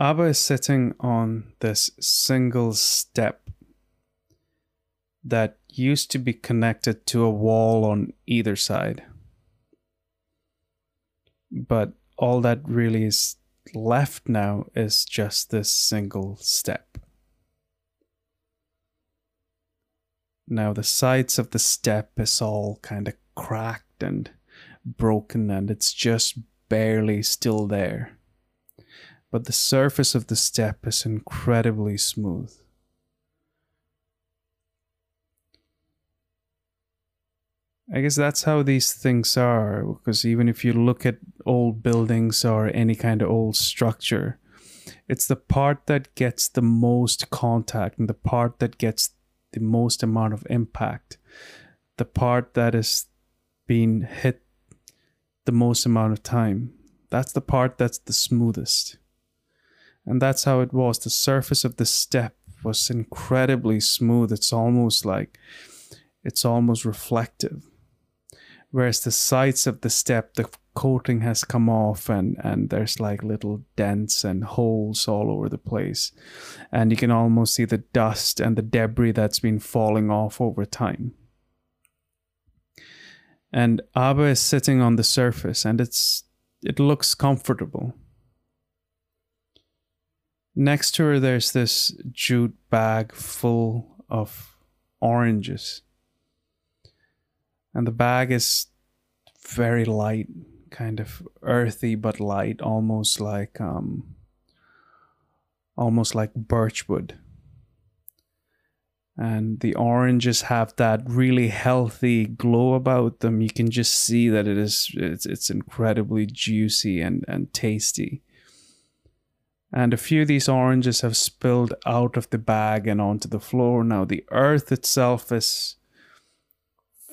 Abba is sitting on this single step that used to be connected to a wall on either side. But all that really is left now is just this single step. Now, the sides of the step is all kind of cracked and broken, and it's just barely still there. But the surface of the step is incredibly smooth. I guess that's how these things are, because even if you look at old buildings or any kind of old structure, it's the part that gets the most contact and the part that gets the most amount of impact, the part that is being hit the most amount of time. That's the part that's the smoothest. And that's how it was. The surface of the step was incredibly smooth. It's almost like it's almost reflective whereas the sides of the step the coating has come off and and there's like little dents and holes all over the place and you can almost see the dust and the debris that's been falling off over time and Abba is sitting on the surface and it's it looks comfortable next to her there's this jute bag full of oranges and the bag is very light, kind of earthy but light, almost like um, almost like birchwood. And the oranges have that really healthy glow about them. You can just see that it is it's, it's incredibly juicy and, and tasty. And a few of these oranges have spilled out of the bag and onto the floor. Now the earth itself is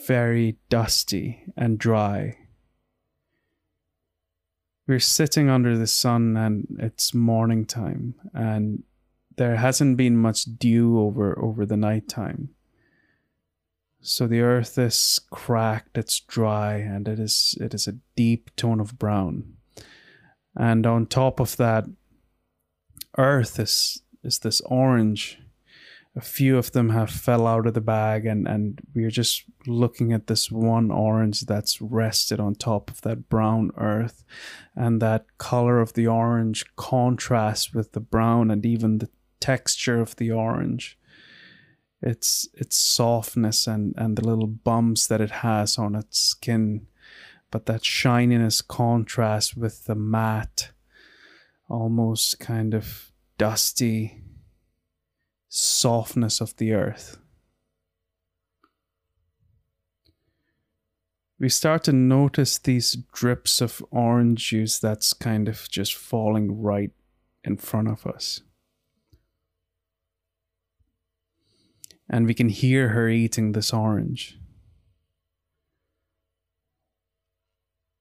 very dusty and dry. We're sitting under the sun and it's morning time and there hasn't been much dew over over the night time. So the earth is cracked, it's dry, and it is it is a deep tone of brown. And on top of that, earth is is this orange. A few of them have fell out of the bag and and we're just looking at this one orange that's rested on top of that brown earth. And that color of the orange contrasts with the brown and even the texture of the orange. Its its softness and and the little bumps that it has on its skin. But that shininess contrasts with the matte almost kind of dusty softness of the earth. We start to notice these drips of orange juice that's kind of just falling right in front of us. And we can hear her eating this orange.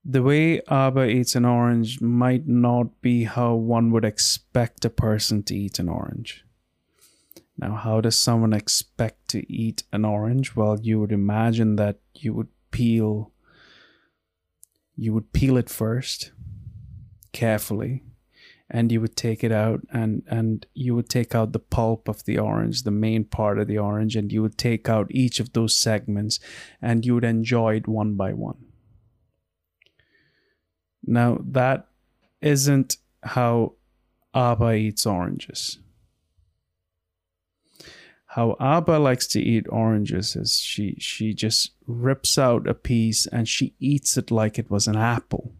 The way Abba eats an orange might not be how one would expect a person to eat an orange. Now, how does someone expect to eat an orange? Well, you would imagine that you would peel you would peel it first carefully and you would take it out and and you would take out the pulp of the orange the main part of the orange and you would take out each of those segments and you would enjoy it one by one now that isn't how abba eats oranges how Abba likes to eat oranges is she she just rips out a piece and she eats it like it was an apple.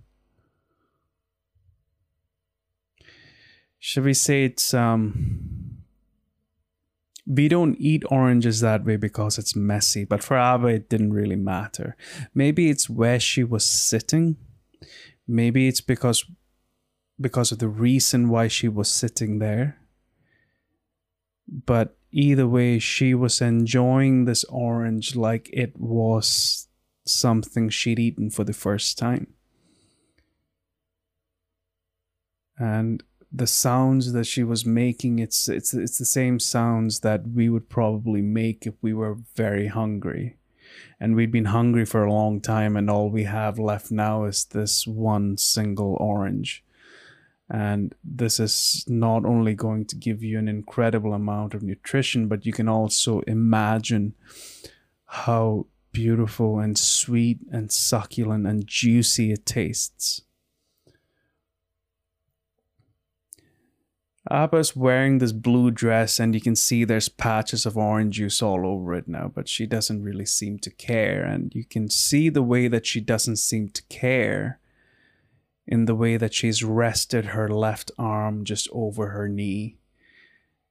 Should we say it's um we don't eat oranges that way because it's messy, but for Abba it didn't really matter. Maybe it's where she was sitting. Maybe it's because because of the reason why she was sitting there. But either way, she was enjoying this orange like it was something she'd eaten for the first time. And the sounds that she was making, it's it's it's the same sounds that we would probably make if we were very hungry. And we'd been hungry for a long time, and all we have left now is this one single orange. And this is not only going to give you an incredible amount of nutrition, but you can also imagine how beautiful and sweet and succulent and juicy it tastes. Abba's wearing this blue dress, and you can see there's patches of orange juice all over it now, but she doesn't really seem to care. And you can see the way that she doesn't seem to care in the way that she's rested her left arm just over her knee.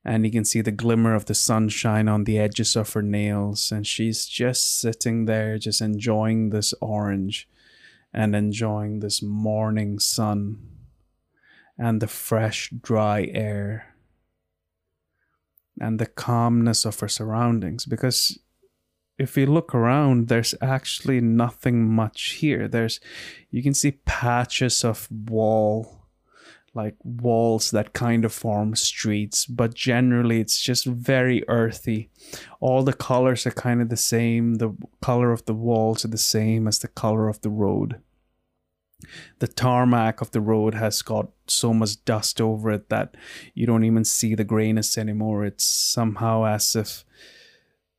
And you can see the glimmer of the sunshine on the edges of her nails. And she's just sitting there, just enjoying this orange and enjoying this morning sun and the fresh, dry air and the calmness of her surroundings. Because if you look around, there's actually nothing much here. There's, you can see patches of wall, like walls that kind of form streets, but generally it's just very earthy. All the colors are kind of the same. The color of the walls are the same as the color of the road. The tarmac of the road has got so much dust over it that you don't even see the grayness anymore. It's somehow as if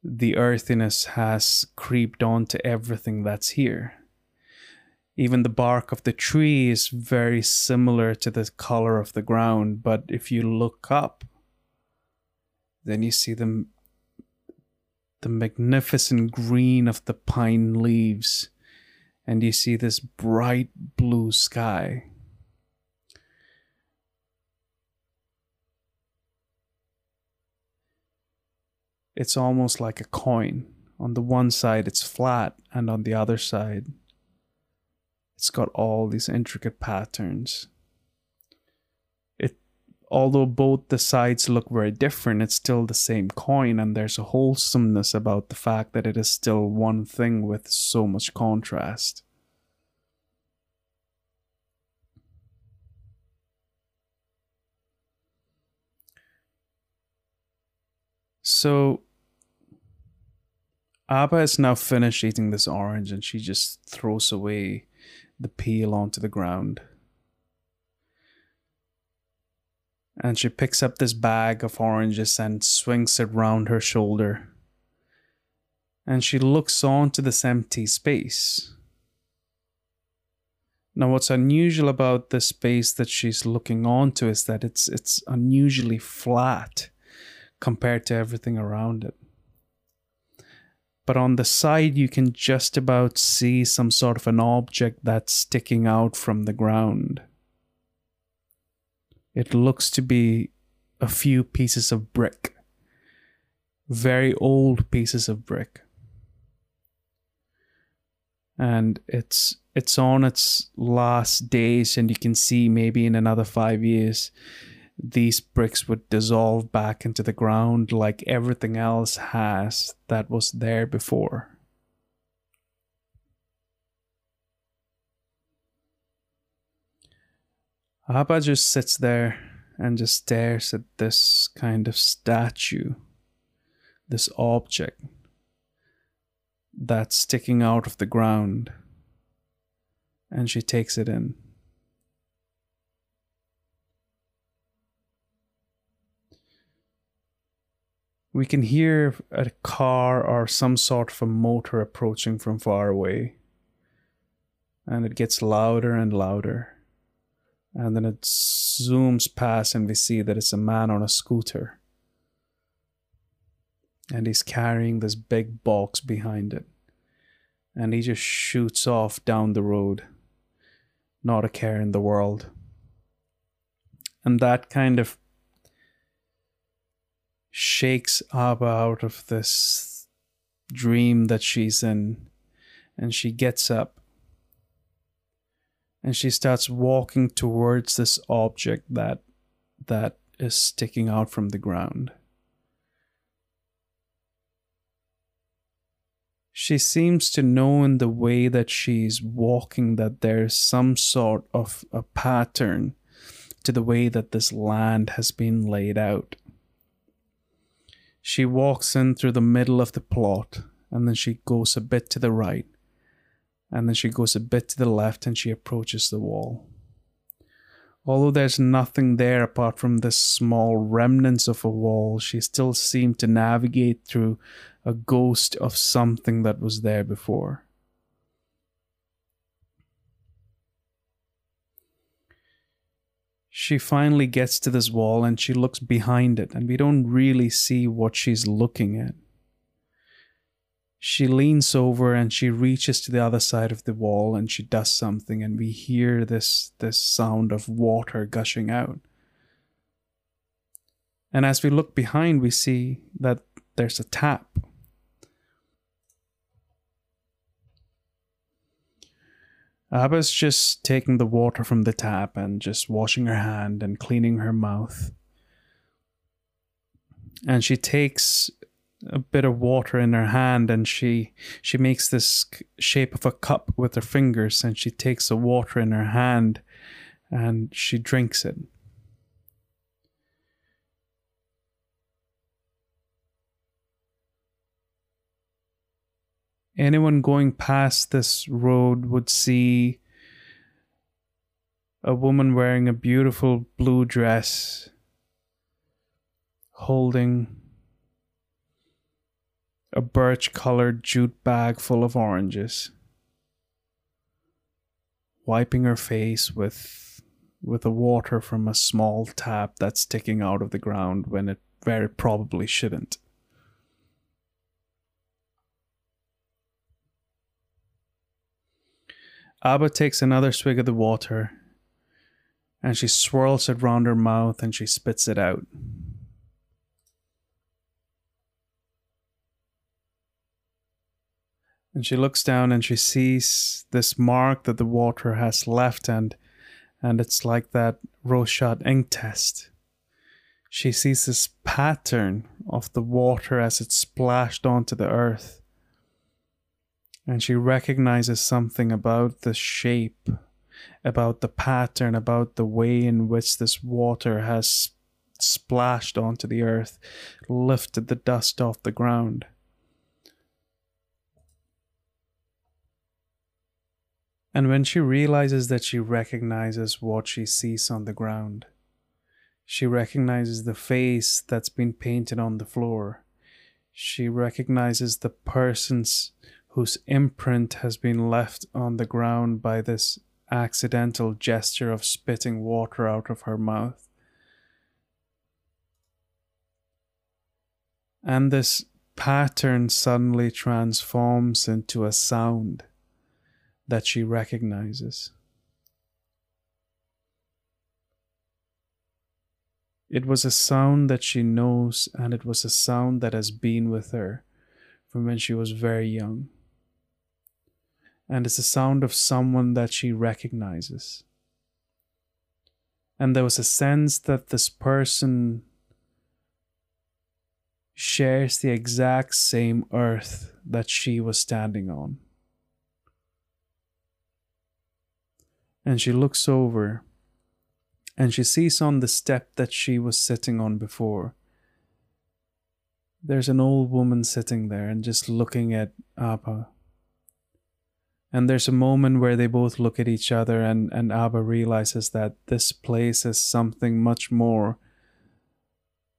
the earthiness has creeped onto everything that's here. Even the bark of the tree is very similar to the color of the ground, but if you look up, then you see the, the magnificent green of the pine leaves, and you see this bright blue sky. it's almost like a coin. On the one side, it's flat, and on the other side, it's got all these intricate patterns. Although both the sides look very different, it's still the same coin, and there's a wholesomeness about the fact that it is still one thing with so much contrast. So Abba is now finished eating this orange and she just throws away the peel onto the ground. And she picks up this bag of oranges and swings it round her shoulder. And she looks onto this empty space. Now, what's unusual about the space that she's looking onto is that it's it's unusually flat compared to everything around it but on the side you can just about see some sort of an object that's sticking out from the ground. It looks to be a few pieces of brick, very old pieces of brick. And it's it's on its last days and you can see maybe in another 5 years these bricks would dissolve back into the ground like everything else has that was there before. Abba just sits there and just stares at this kind of statue, this object that's sticking out of the ground, and she takes it in. We can hear a car or some sort of a motor approaching from far away. And it gets louder and louder. And then it zooms past, and we see that it's a man on a scooter. And he's carrying this big box behind it. And he just shoots off down the road. Not a care in the world. And that kind of shakes Abba out of this dream that she's in, and she gets up and she starts walking towards this object that that is sticking out from the ground. She seems to know in the way that she's walking that there's some sort of a pattern to the way that this land has been laid out. She walks in through the middle of the plot, and then she goes a bit to the right, and then she goes a bit to the left, and she approaches the wall. Although there's nothing there apart from this small remnants of a wall, she still seemed to navigate through a ghost of something that was there before. She finally gets to this wall and she looks behind it, and we don't really see what she's looking at. She leans over and she reaches to the other side of the wall and she does something and we hear this this sound of water gushing out. And as we look behind we see that there's a tap. Abba's just taking the water from the tap and just washing her hand and cleaning her mouth. And she takes a bit of water in her hand and she she makes this shape of a cup with her fingers and she takes the water in her hand and she drinks it. Anyone going past this road would see a woman wearing a beautiful blue dress holding a birch colored jute bag full of oranges, wiping her face with with the water from a small tap that's sticking out of the ground when it very probably shouldn't. Abba takes another swig of the water and she swirls it round her mouth and she spits it out. And she looks down and she sees this mark that the water has left and and it's like that Rorschach ink test. She sees this pattern of the water as it splashed onto the earth. And she recognizes something about the shape, about the pattern, about the way in which this water has splashed onto the earth, lifted the dust off the ground. And when she realizes that she recognizes what she sees on the ground, she recognizes the face that's been painted on the floor. She recognizes the persons whose imprint has been left on the ground by this accidental gesture of spitting water out of her mouth. And this pattern suddenly transforms into a sound that she recognizes. It was a sound that she knows, and it was a sound that has been with her from when she was very young. And it's the sound of someone that she recognizes. And there was a sense that this person shares the exact same earth that she was standing on. And she looks over and she sees on the step that she was sitting on before. There's an old woman sitting there and just looking at Abba. And there's a moment where they both look at each other, and, and Abba realizes that this place is something much more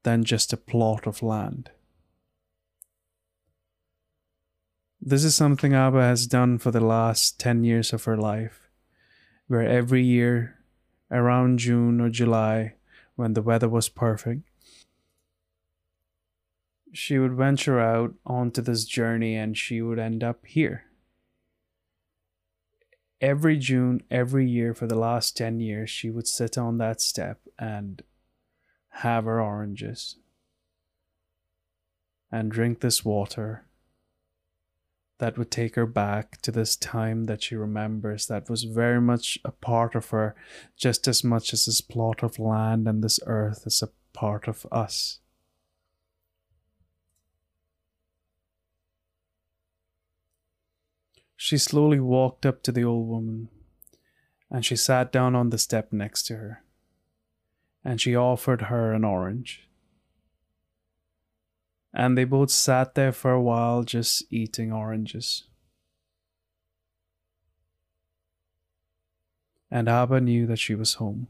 than just a plot of land. This is something Abba has done for the last 10 years of her life where every year around June or July, when the weather was perfect, she would venture out onto this journey and she would end up here. Every June, every year for the last 10 years, she would sit on that step and have her oranges and drink this water that would take her back to this time that she remembers that was very much a part of her, just as much as this plot of land and this earth is a part of us. She slowly walked up to the old woman, and she sat down on the step next to her, and she offered her an orange and they both sat there for a while just eating oranges. And Abba knew that she was home.